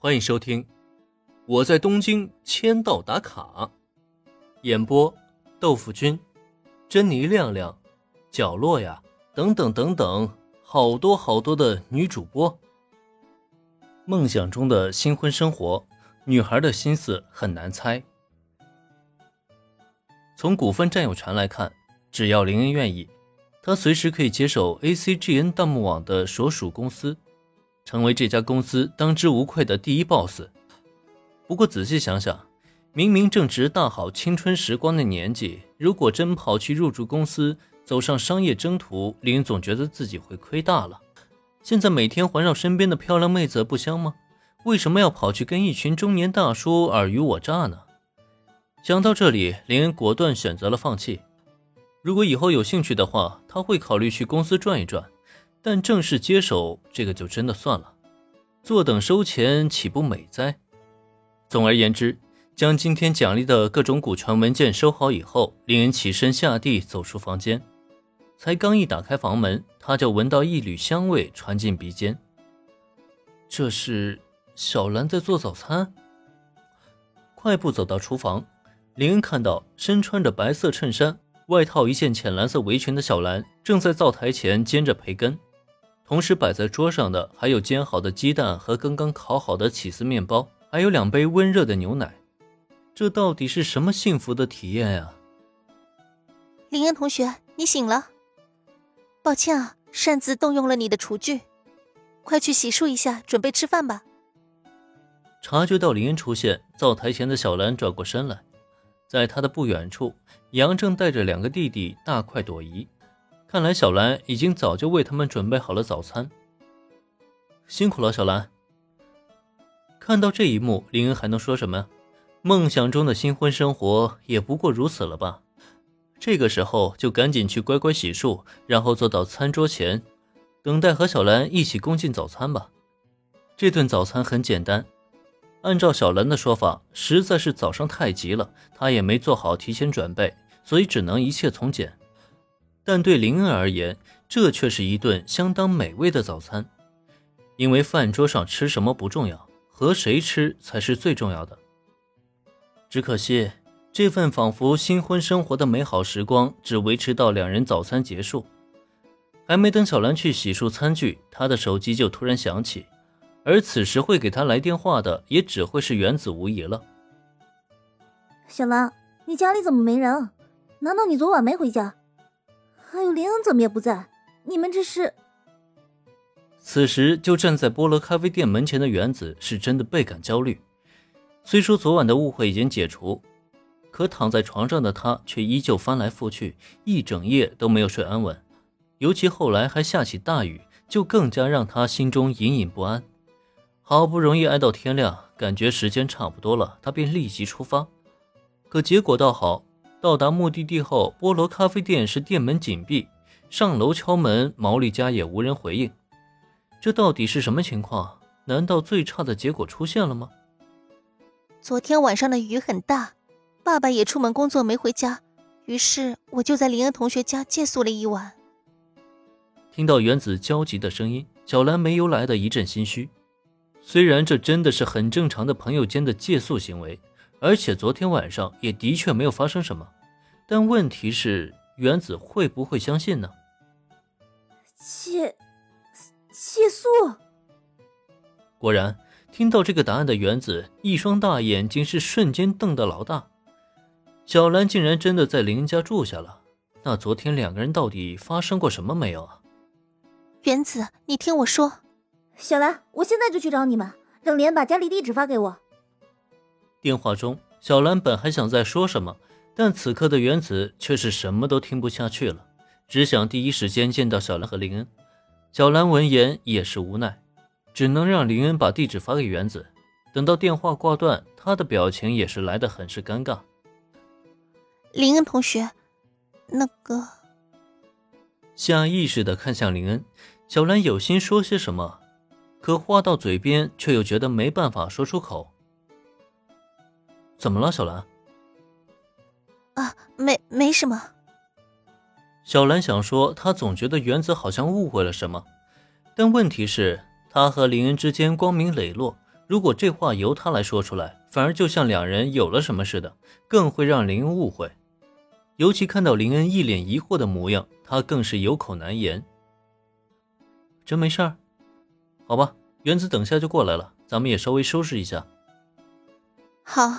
欢迎收听《我在东京签到打卡》，演播：豆腐君、珍妮亮亮、角落呀，等等等等，好多好多的女主播。梦想中的新婚生活，女孩的心思很难猜。从股份占有权来看，只要林恩愿意，她随时可以接手 ACGN 弹幕网的所属公司。成为这家公司当之无愧的第一 boss。不过仔细想想，明明正值大好青春时光的年纪，如果真跑去入驻公司，走上商业征途，林总觉得自己会亏大了。现在每天环绕身边的漂亮妹子不香吗？为什么要跑去跟一群中年大叔尔虞我诈呢？想到这里，林恩果断选择了放弃。如果以后有兴趣的话，他会考虑去公司转一转。但正式接手这个就真的算了，坐等收钱岂不美哉？总而言之，将今天奖励的各种股权文件收好以后，林恩起身下地走出房间，才刚一打开房门，他就闻到一缕香味传进鼻尖。这是小兰在做早餐。快步走到厨房，林恩看到身穿着白色衬衫、外套一件浅蓝色围裙的小兰正在灶台前煎着培根。同时摆在桌上的还有煎好的鸡蛋和刚刚烤好的起司面包，还有两杯温热的牛奶。这到底是什么幸福的体验呀？林恩同学，你醒了。抱歉啊，擅自动用了你的厨具，快去洗漱一下，准备吃饭吧。察觉到林恩出现，灶台前的小兰转过身来，在他的不远处，杨正带着两个弟弟大快朵颐。看来小兰已经早就为他们准备好了早餐。辛苦了，小兰。看到这一幕，林恩还能说什么？梦想中的新婚生活也不过如此了吧？这个时候就赶紧去乖乖洗漱，然后坐到餐桌前，等待和小兰一起共进早餐吧。这顿早餐很简单，按照小兰的说法，实在是早上太急了，她也没做好提前准备，所以只能一切从简。但对林恩而言，这却是一顿相当美味的早餐，因为饭桌上吃什么不重要，和谁吃才是最重要的。只可惜，这份仿佛新婚生活的美好时光只维持到两人早餐结束，还没等小兰去洗漱餐具，她的手机就突然响起，而此时会给她来电话的，也只会是原子无疑了。小兰，你家里怎么没人？难道你昨晚没回家？还有林恩怎么也不在？你们这是？此时就站在菠萝咖啡店门前的原子是真的倍感焦虑。虽说昨晚的误会已经解除，可躺在床上的他却依旧翻来覆去，一整夜都没有睡安稳。尤其后来还下起大雨，就更加让他心中隐隐不安。好不容易挨到天亮，感觉时间差不多了，他便立即出发。可结果倒好。到达目的地后，菠萝咖啡店是店门紧闭，上楼敲门，毛利家也无人回应。这到底是什么情况？难道最差的结果出现了吗？昨天晚上的雨很大，爸爸也出门工作没回家，于是我就在林恩同学家借宿了一晚。听到原子焦急的声音，小兰没由来的一阵心虚。虽然这真的是很正常的朋友间的借宿行为。而且昨天晚上也的确没有发生什么，但问题是原子会不会相信呢？借借宿。果然，听到这个答案的原子一双大眼睛是瞬间瞪得老大。小兰竟然真的在林家住下了，那昨天两个人到底发生过什么没有啊？原子，你听我说。小兰，我现在就去找你们，让莲把家里地址发给我。电话中，小兰本还想再说什么，但此刻的原子却是什么都听不下去了，只想第一时间见到小兰和林恩。小兰闻言也是无奈，只能让林恩把地址发给原子。等到电话挂断，他的表情也是来得很是尴尬。林恩同学，那个……下意识的看向林恩，小兰有心说些什么，可话到嘴边却又觉得没办法说出口。怎么了，小兰？啊，没没什么。小兰想说，她总觉得原子好像误会了什么，但问题是，她和林恩之间光明磊落，如果这话由她来说出来，反而就像两人有了什么似的，更会让林恩误会。尤其看到林恩一脸疑惑的模样，她更是有口难言。真没事儿？好吧，原子等下就过来了，咱们也稍微收拾一下。好。